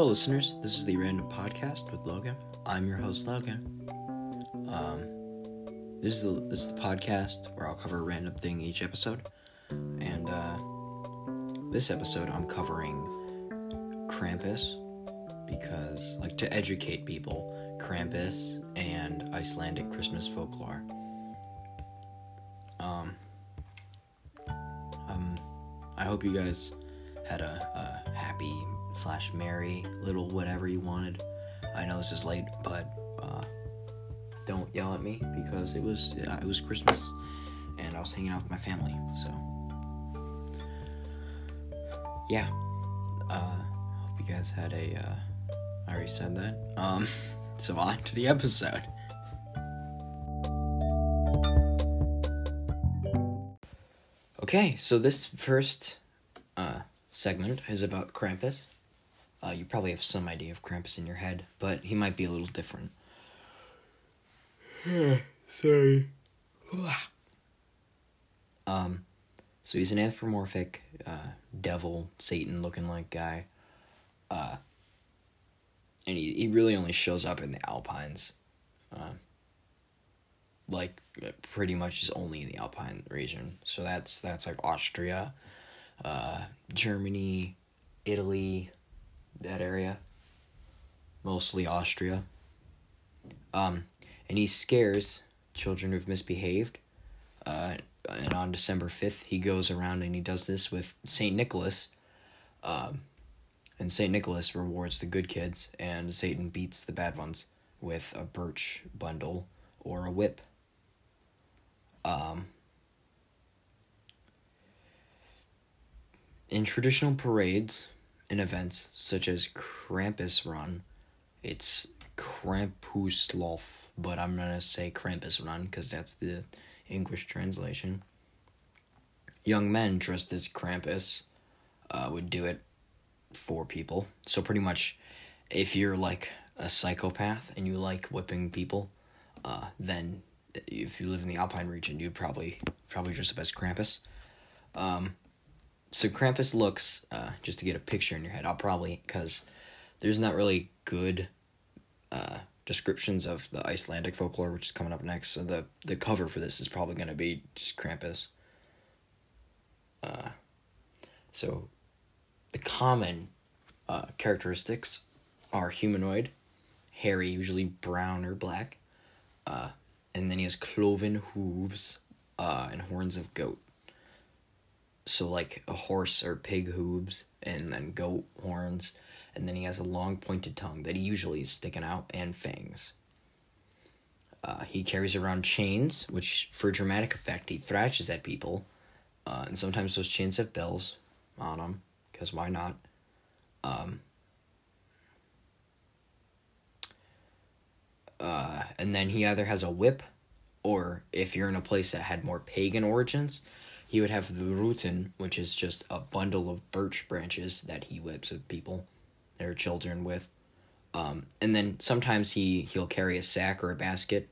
Hello, listeners. This is the Random Podcast with Logan. I'm your host, Logan. Um, this is the this is the podcast where I'll cover a random thing each episode, and uh, this episode I'm covering Krampus because, like, to educate people, Krampus and Icelandic Christmas folklore. Um, um, I hope you guys had a, a happy slash Mary, little whatever you wanted. I know this is late, but uh, don't yell at me because it was uh, it was Christmas and I was hanging out with my family. So yeah, uh, hope you guys had a. Uh, I already said that. Um, so on to the episode. Okay, so this first uh, segment is about Krampus. Uh, you probably have some idea of Krampus in your head, but he might be a little different. Sorry. um, so he's an anthropomorphic, uh, devil, Satan looking like guy. Uh, and he, he really only shows up in the Alpines. Uh, like pretty much is only in the Alpine region. So that's that's like Austria, uh, Germany, Italy, that area. Mostly Austria. Um, and he scares children who've misbehaved. Uh, and on December 5th, he goes around and he does this with St. Nicholas. Um, and St. Nicholas rewards the good kids, and Satan beats the bad ones with a birch bundle or a whip. Um, in traditional parades and events such as Krampus Run, it's Krampuslauf, but I'm gonna say Krampus Run because that's the English translation. Young men dressed as Krampus uh, would do it for people. So pretty much, if you're like a psychopath and you like whipping people, uh, then if you live in the Alpine region, you'd probably probably dress up as Krampus. Um, so Krampus looks uh, just to get a picture in your head. I'll probably because there's not really good uh, descriptions of the Icelandic folklore, which is coming up next. So the the cover for this is probably going to be just Krampus. Uh, so the common uh, characteristics are humanoid, hairy, usually brown or black, uh, and then he has cloven hooves uh, and horns of goat. So, like a horse or pig hooves, and then goat horns, and then he has a long pointed tongue that he usually is sticking out, and fangs. Uh, he carries around chains, which, for dramatic effect, he thrashes at people, uh, and sometimes those chains have bells on them because why not? Um, uh, and then he either has a whip, or if you're in a place that had more pagan origins, he would have the ruten, which is just a bundle of birch branches that he whips at people, their children with. Um, and then sometimes he he'll carry a sack or a basket,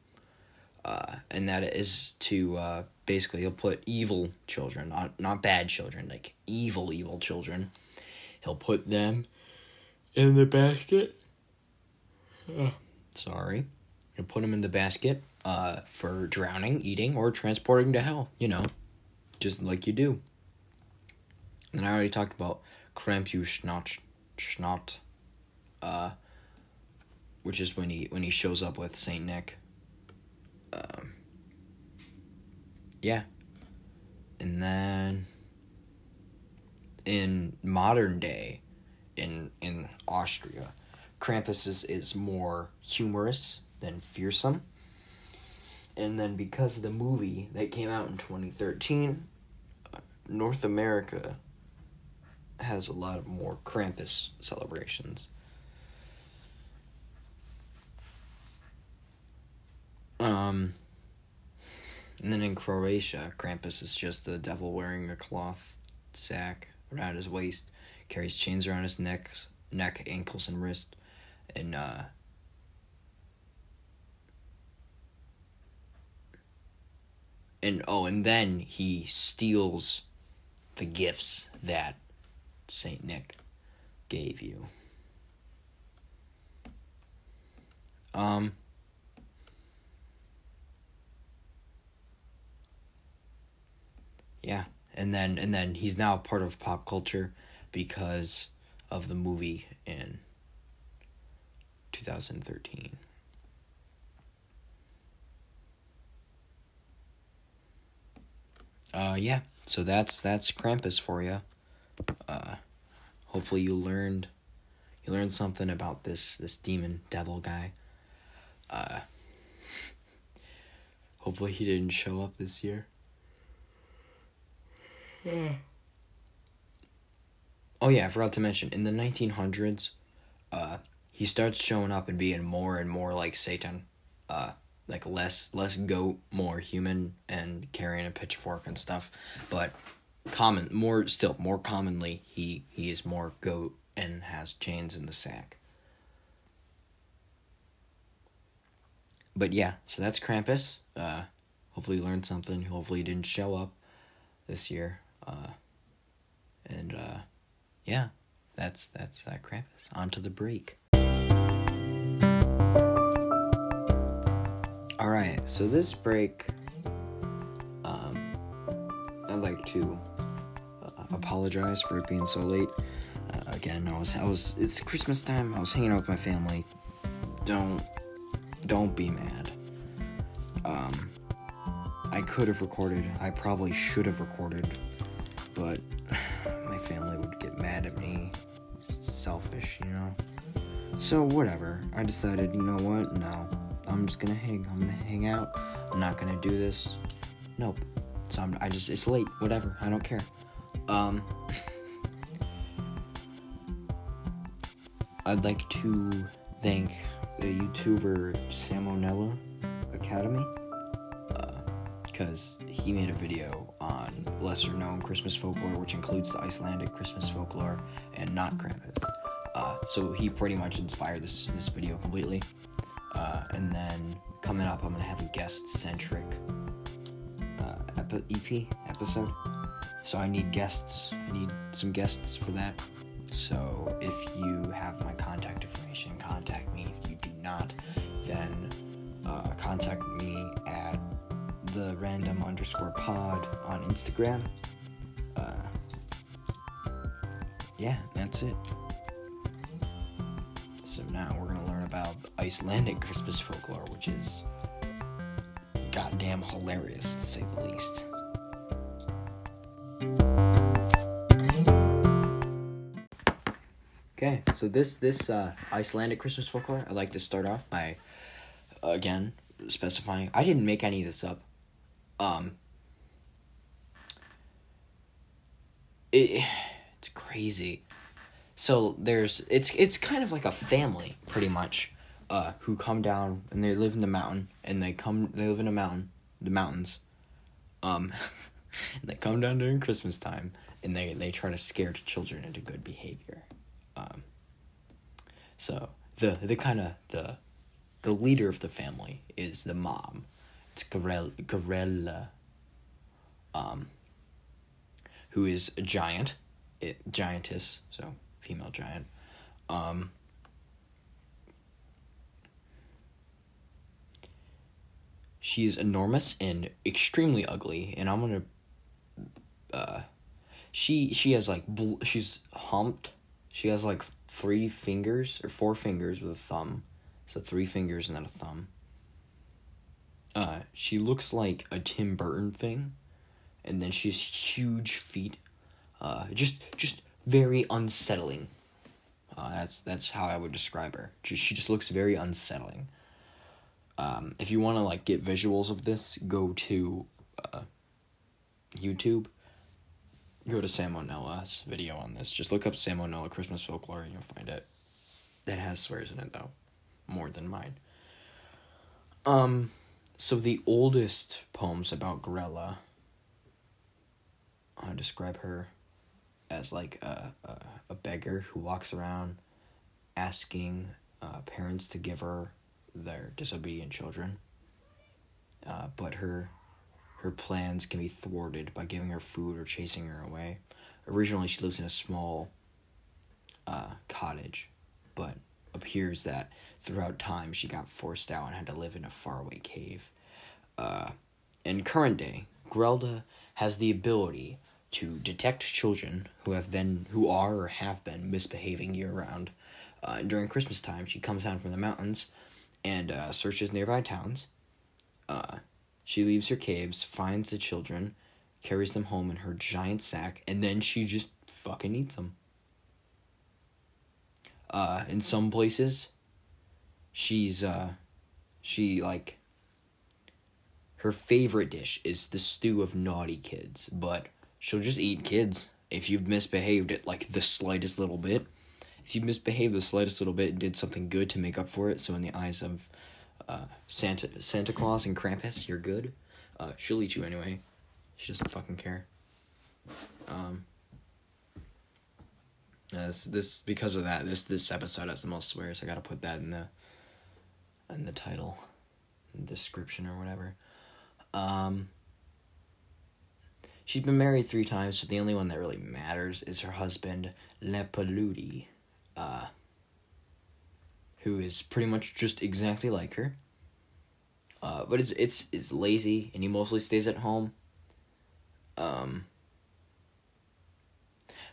uh, and that is to uh, basically he'll put evil children, not not bad children, like evil evil children. He'll put them in the basket. Uh, sorry, he'll put them in the basket uh, for drowning, eating, or transporting to hell. You know, just like you do. And I already talked about Krampusnacht, Schnott, uh, which is when he when he shows up with Saint Nick. Um, yeah. And then in modern day in in Austria, Krampus is, is more humorous than fearsome. And then because of the movie that came out in 2013, North America has a lot of more Krampus celebrations. Um and then in Croatia, Krampus is just the devil wearing a cloth sack around his waist, carries chains around his neck, neck, ankles, and wrist, and uh, and oh, and then he steals the gifts that Saint Nick gave you. Um. Yeah, and then and then he's now part of pop culture because of the movie in 2013. Uh yeah, so that's that's Krampus for you. Uh hopefully you learned you learned something about this this demon devil guy. Uh hopefully he didn't show up this year. Oh yeah, I forgot to mention in the 1900s, uh, he starts showing up and being more and more like Satan, uh, like less less goat, more human, and carrying a pitchfork and stuff. But common, more still more commonly, he he is more goat and has chains in the sack. But yeah, so that's Krampus. Uh, hopefully you learned something. Hopefully he didn't show up this year. Uh, and uh, yeah, that's that's uh, Krampus. On to the break. All right, so this break, um, I'd like to uh, apologize for it being so late. Uh, again, I was I was it's Christmas time. I was hanging out with my family. Don't don't be mad. Um, I could have recorded. I probably should have recorded but my family would get mad at me. It's selfish, you know? So, whatever. I decided, you know what? No. I'm just gonna hang. I'm gonna hang out. I'm not gonna do this. Nope. So I'm, I just, it's late. Whatever. I don't care. Um, I'd like to thank the YouTuber Sam O'Nella Academy because uh, he made a video on lesser known Christmas folklore, which includes the Icelandic Christmas folklore and not Krampus. Uh, so he pretty much inspired this this video completely. And then coming up, I'm gonna have a guest centric uh, EP episode. So I need guests. I need some guests for that. So if you have my contact information, contact me. If you do not, then uh, contact me at the random underscore pod on Instagram. Uh, yeah, that's it. So now we're gonna about Icelandic Christmas folklore, which is goddamn hilarious to say the least. Okay, so this this uh, Icelandic Christmas folklore, I'd like to start off by again specifying I didn't make any of this up. Um, it, it's crazy. So there's it's it's kind of like a family pretty much, uh, who come down and they live in the mountain and they come they live in a mountain, the mountains, um, and they come down during Christmas time and they they try to scare children into good behavior, um. So the the kind of the the leader of the family is the mom it's Grella, um, who is a giant, it, giantess, so female giant. Um, she is enormous and extremely ugly, and I'm gonna. Uh, she she has like bl- she's humped. She has like three fingers or four fingers with a thumb, so three fingers and then a thumb uh, she looks like a Tim Burton thing, and then she has huge feet. Uh, just just very unsettling. Uh, that's that's how I would describe her. Just, she just looks very unsettling. Um, if you want to like get visuals of this, go to uh, YouTube. Go to Sam O'Nella's video on this. Just look up Salmonella Christmas folklore and you'll find it. That has swears in it though, more than mine. Um, so the oldest poems about Grella I describe her as like a, a, a beggar who walks around asking uh, parents to give her their disobedient children. Uh, but her her plans can be thwarted by giving her food or chasing her away. Originally, she lives in a small uh, cottage, but appears that throughout time she got forced out and had to live in a faraway cave. Uh, in current day, Grelda has the ability to detect children who have been, who are or have been misbehaving year round. Uh, during Christmas time, she comes down from the mountains and uh, searches nearby towns. Uh, she leaves her caves, finds the children, carries them home in her giant sack, and then she just fucking eats them. Uh, in some places, she's uh, she like her favorite dish is the stew of naughty kids, but she'll just eat kids if you've misbehaved it like the slightest little bit. If you misbehaved the slightest little bit and did something good to make up for it, so in the eyes of uh, Santa Santa Claus and Krampus, you're good. Uh, she'll eat you anyway. She doesn't fucking care. Um. This this because of that this this episode has the most swears. I gotta put that in the in the title, description or whatever. Um. She's been married three times, so the only one that really matters is her husband, Lepaludi, uh, who is pretty much just exactly like her. Uh, but it's it's it's lazy, and he mostly stays at home. Um,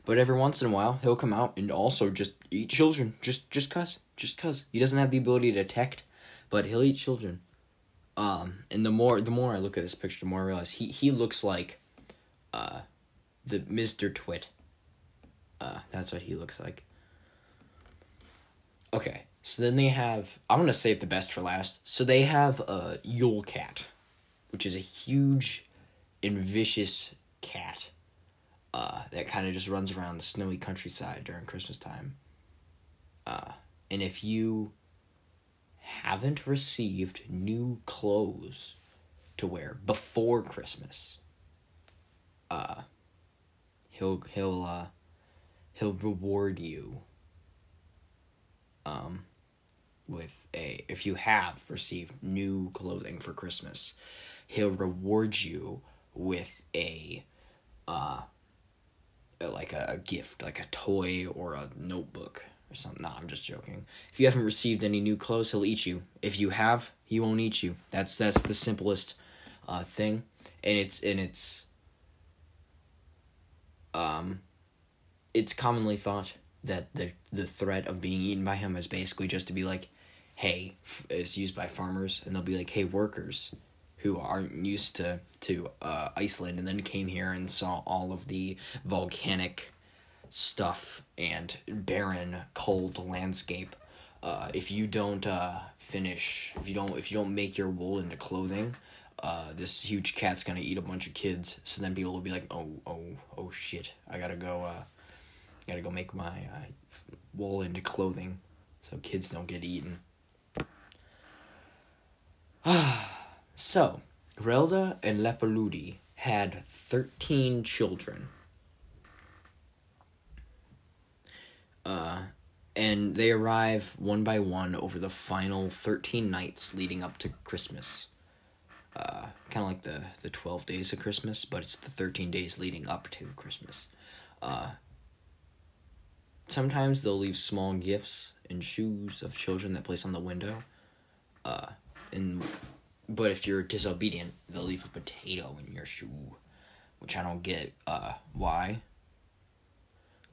but every once in a while, he'll come out and also just eat children, just just cause, just cause. He doesn't have the ability to detect, but he'll eat children. Um, and the more the more I look at this picture, the more I realize he he looks like, uh, the Mister Twit. Uh, that's what he looks like. Okay, so then they have. I'm gonna save the best for last. So they have a Yule Cat, which is a huge and vicious cat uh, that kind of just runs around the snowy countryside during Christmas time. Uh, and if you haven't received new clothes to wear before Christmas, uh, he'll he'll uh, he'll reward you. Um, with a if you have received new clothing for Christmas, he'll reward you with a uh like a, gift, like a toy or a notebook or something. Nah, I'm just joking. If you haven't received any new clothes, he'll eat you. If you have, he won't eat you. That's that's the simplest uh thing. And it's and it's um it's commonly thought that the the threat of being eaten by him is basically just to be like, hey, is used by farmers and they'll be like, hey, workers, who aren't used to to uh, Iceland and then came here and saw all of the volcanic stuff and barren cold landscape. Uh, if you don't uh, finish if you don't if you don't make your wool into clothing uh, this huge cat's gonna eat a bunch of kids so then people will be like oh oh oh shit i gotta go uh gotta go make my uh, wool into clothing so kids don't get eaten So, Grelda and Lepaludi had 13 children. Uh, and they arrive one by one over the final 13 nights leading up to Christmas. Uh, kind of like the, the 12 days of Christmas, but it's the 13 days leading up to Christmas. Uh, sometimes they'll leave small gifts and shoes of children that place on the window. Uh, and but if you're disobedient, they'll leave a potato in your shoe, which I don't get. Uh, why?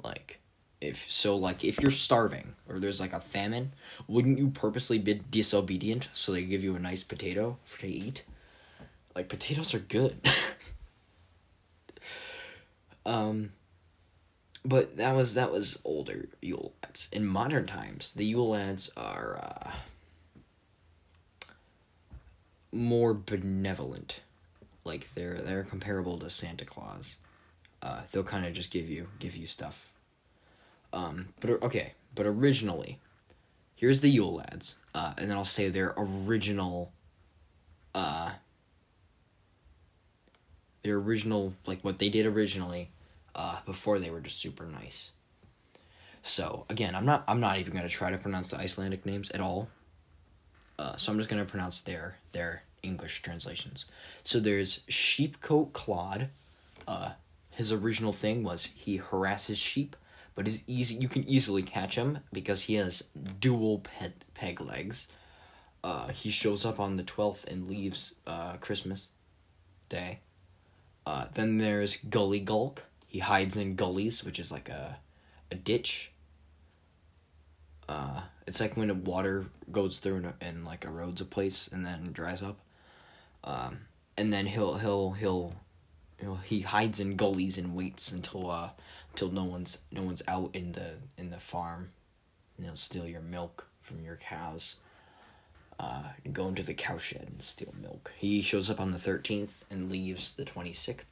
Like, if so, like if you're starving or there's like a famine, wouldn't you purposely be disobedient so they give you a nice potato to eat? Like potatoes are good. um. But that was that was older Yule lads. In modern times, the Yule lads are. Uh, more benevolent. Like they're they're comparable to Santa Claus. Uh, they'll kind of just give you give you stuff. Um, but okay, but originally, here's the Yule Lads, uh, and then I'll say their original. Uh, their original like what they did originally, uh, before they were just super nice. So again, I'm not I'm not even gonna try to pronounce the Icelandic names at all uh, so I'm just gonna pronounce their their English translations. So there's Sheep-Cote Clod. Uh, his original thing was he harasses sheep but is easy. You can easily catch him because he has dual pet peg legs. Uh, he shows up on the twelfth and leaves uh, Christmas Day. Uh, then there's Gully Gawk. He hides in gullies, which is like a a ditch. Uh, it's like when water goes through and, and like erodes a place and then dries up. Um, and then he'll he'll he'll you know, he hides in gullies and waits until uh until no one's no one's out in the in the farm. And he'll steal your milk from your cows. Uh, go into the cowshed and steal milk. He shows up on the thirteenth and leaves the twenty sixth.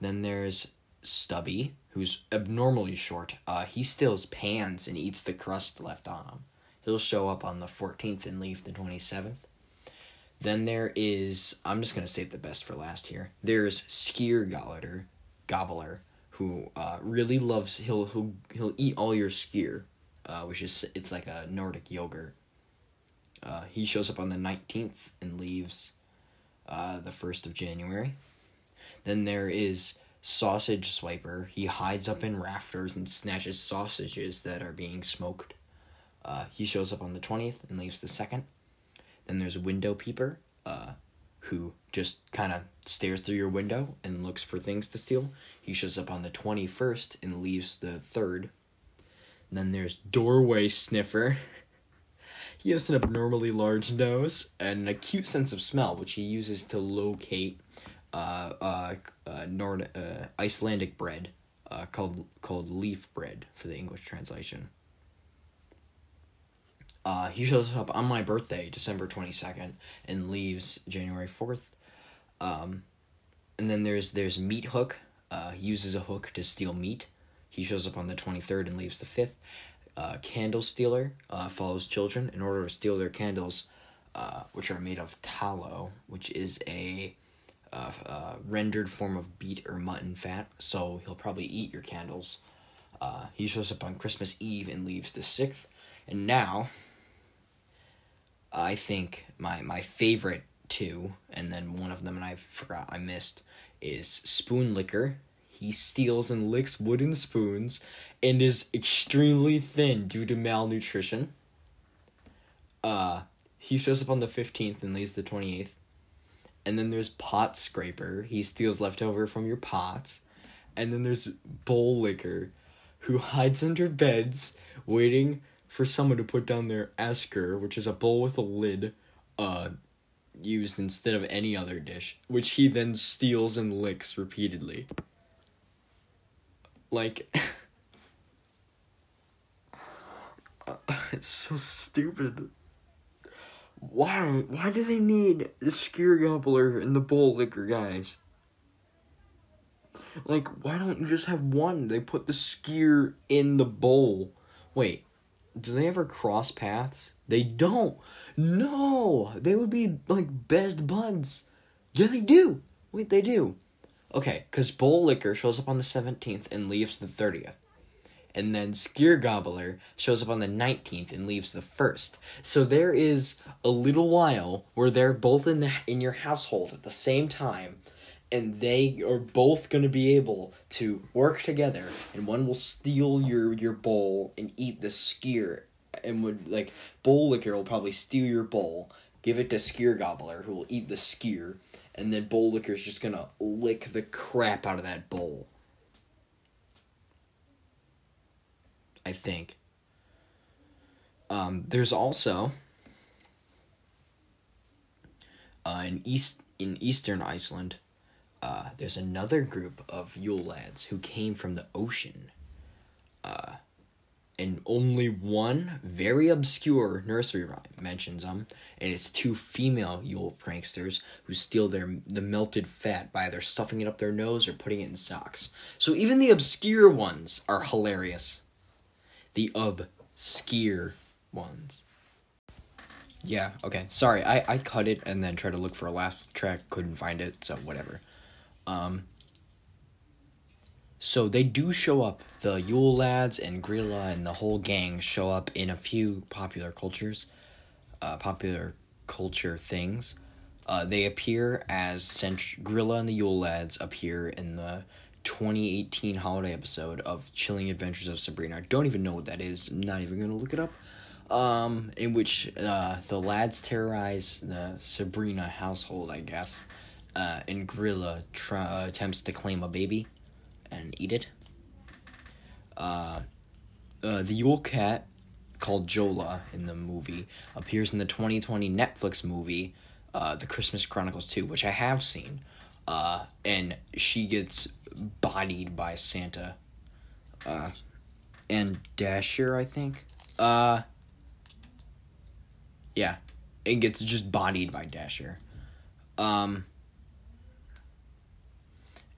Then there's Stubby, who's abnormally short. Uh, he steals pans and eats the crust left on them. He'll show up on the fourteenth and leave the twenty seventh. Then there is I'm just gonna save the best for last here. There's Skyr Gobbler, Gobbler, who uh, really loves he'll he'll he'll eat all your skyr, uh, which is it's like a Nordic yogurt. Uh, he shows up on the nineteenth and leaves, uh, the first of January. Then there is Sausage Swiper. He hides up in rafters and snatches sausages that are being smoked. Uh, he shows up on the twentieth and leaves the second. Then there's Window Peeper, uh, who just kind of stares through your window and looks for things to steal. He shows up on the 21st and leaves the 3rd. Then there's Doorway Sniffer. he has an abnormally large nose and an acute sense of smell, which he uses to locate uh, uh, uh, Nord- uh, Icelandic bread uh, called, called leaf bread for the English translation. Uh, he shows up on my birthday, December 22nd, and leaves January 4th. Um, and then there's there's Meat Hook. Uh, he uses a hook to steal meat. He shows up on the 23rd and leaves the 5th. Uh, candle Stealer uh, follows children in order to steal their candles, uh, which are made of tallow, which is a uh, uh, rendered form of beet or mutton fat. So he'll probably eat your candles. Uh, he shows up on Christmas Eve and leaves the 6th. And now, I think my my favorite two, and then one of them, and I forgot I missed, is Spoon Licker. He steals and licks wooden spoons, and is extremely thin due to malnutrition. Uh, he shows up on the fifteenth and leaves the twenty eighth. And then there's Pot Scraper. He steals leftover from your pots. And then there's Bowl Licker, who hides under beds, waiting for someone to put down their askur, which is a bowl with a lid, uh, used instead of any other dish, which he then steals and licks repeatedly. Like, it's so stupid. Why? Why do they need the skyr gobbler and the bowl licker guys? Like, why don't you just have one? They put the skyr in the bowl. Wait, do they ever cross paths? They don't. No, they would be like best buds. Yeah, they do. Wait, they do. Okay, because Bowl Licker shows up on the 17th and leaves the 30th. And then Skyr Gobbler shows up on the 19th and leaves the 1st. So there is a little while where they're both in the in your household at the same time and they are both going to be able to work together and one will steal your your bowl and eat the skyr and would like bowl licker will probably steal your bowl give it to skyr gobbler who will eat the skyr and then bowl licker's just gonna lick the crap out of that bowl i think um there's also uh, in east in eastern iceland uh, there's another group of Yule lads who came from the ocean. Uh, and only one very obscure nursery rhyme mentions them, and it's two female Yule pranksters who steal their the melted fat by either stuffing it up their nose or putting it in socks. So even the obscure ones are hilarious. The obscure ones. Yeah, okay. Sorry, I, I cut it and then tried to look for a laugh track, couldn't find it, so whatever. Um, so they do show up. The Yule lads and Grilla and the whole gang show up in a few popular cultures, uh, popular culture things. Uh, they appear as cent- Grilla and the Yule lads appear in the 2018 holiday episode of Chilling Adventures of Sabrina. I don't even know what that is. I'm not even gonna look it up. Um, in which uh, the lads terrorize the Sabrina household, I guess. Uh, and Grilla uh, attempts to claim a baby and eat it. Uh, uh, the Yule Cat, called Jola in the movie, appears in the 2020 Netflix movie, uh, The Christmas Chronicles 2, which I have seen. Uh, and she gets bodied by Santa. Uh, and Dasher, I think. Uh, yeah, it gets just bodied by Dasher. Um,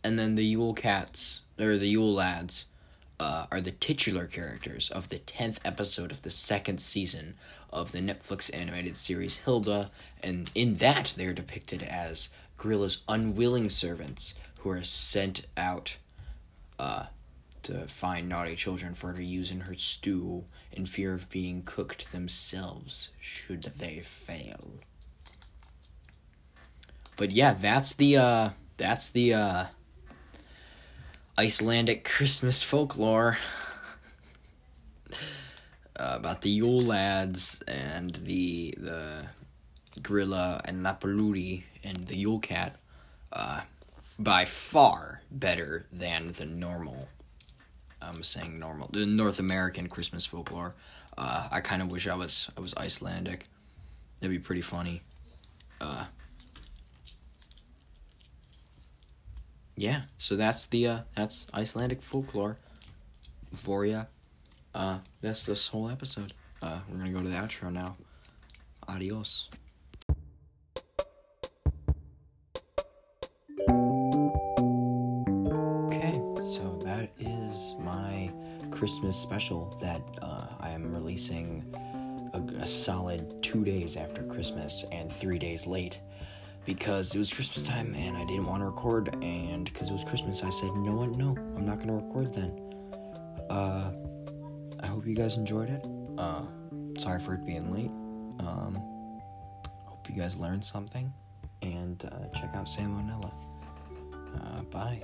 and then the Yule Cats, or the Yule Lads, uh, are the titular characters of the 10th episode of the second season of the Netflix animated series Hilda, and in that they're depicted as Gorilla's unwilling servants who are sent out uh, to find naughty children for her to use in her stew in fear of being cooked themselves should they fail. But yeah, that's the uh that's the uh Icelandic Christmas folklore uh, about the Yule lads and the the gorilla and Lapaluri and the Yule cat. Uh, by far better than the normal. I'm saying normal, the North American Christmas folklore. Uh, I kind of wish I was I was Icelandic. That'd be pretty funny. Uh, yeah, so that's the uh, that's Icelandic folklore for ya. Uh, that's this whole episode. Uh, we're gonna go to the outro now. Adios. Okay, so that is my Christmas special that uh, I am releasing a, a solid two days after Christmas and three days late because it was Christmas time and I didn't want to record. And because it was Christmas, I said, what? No, I'm not going to record then. Uh, I hope you guys enjoyed it. Uh, sorry for it being late. Um, hope you guys learned something. And uh, check out Sam O'Nella. Uh, bye.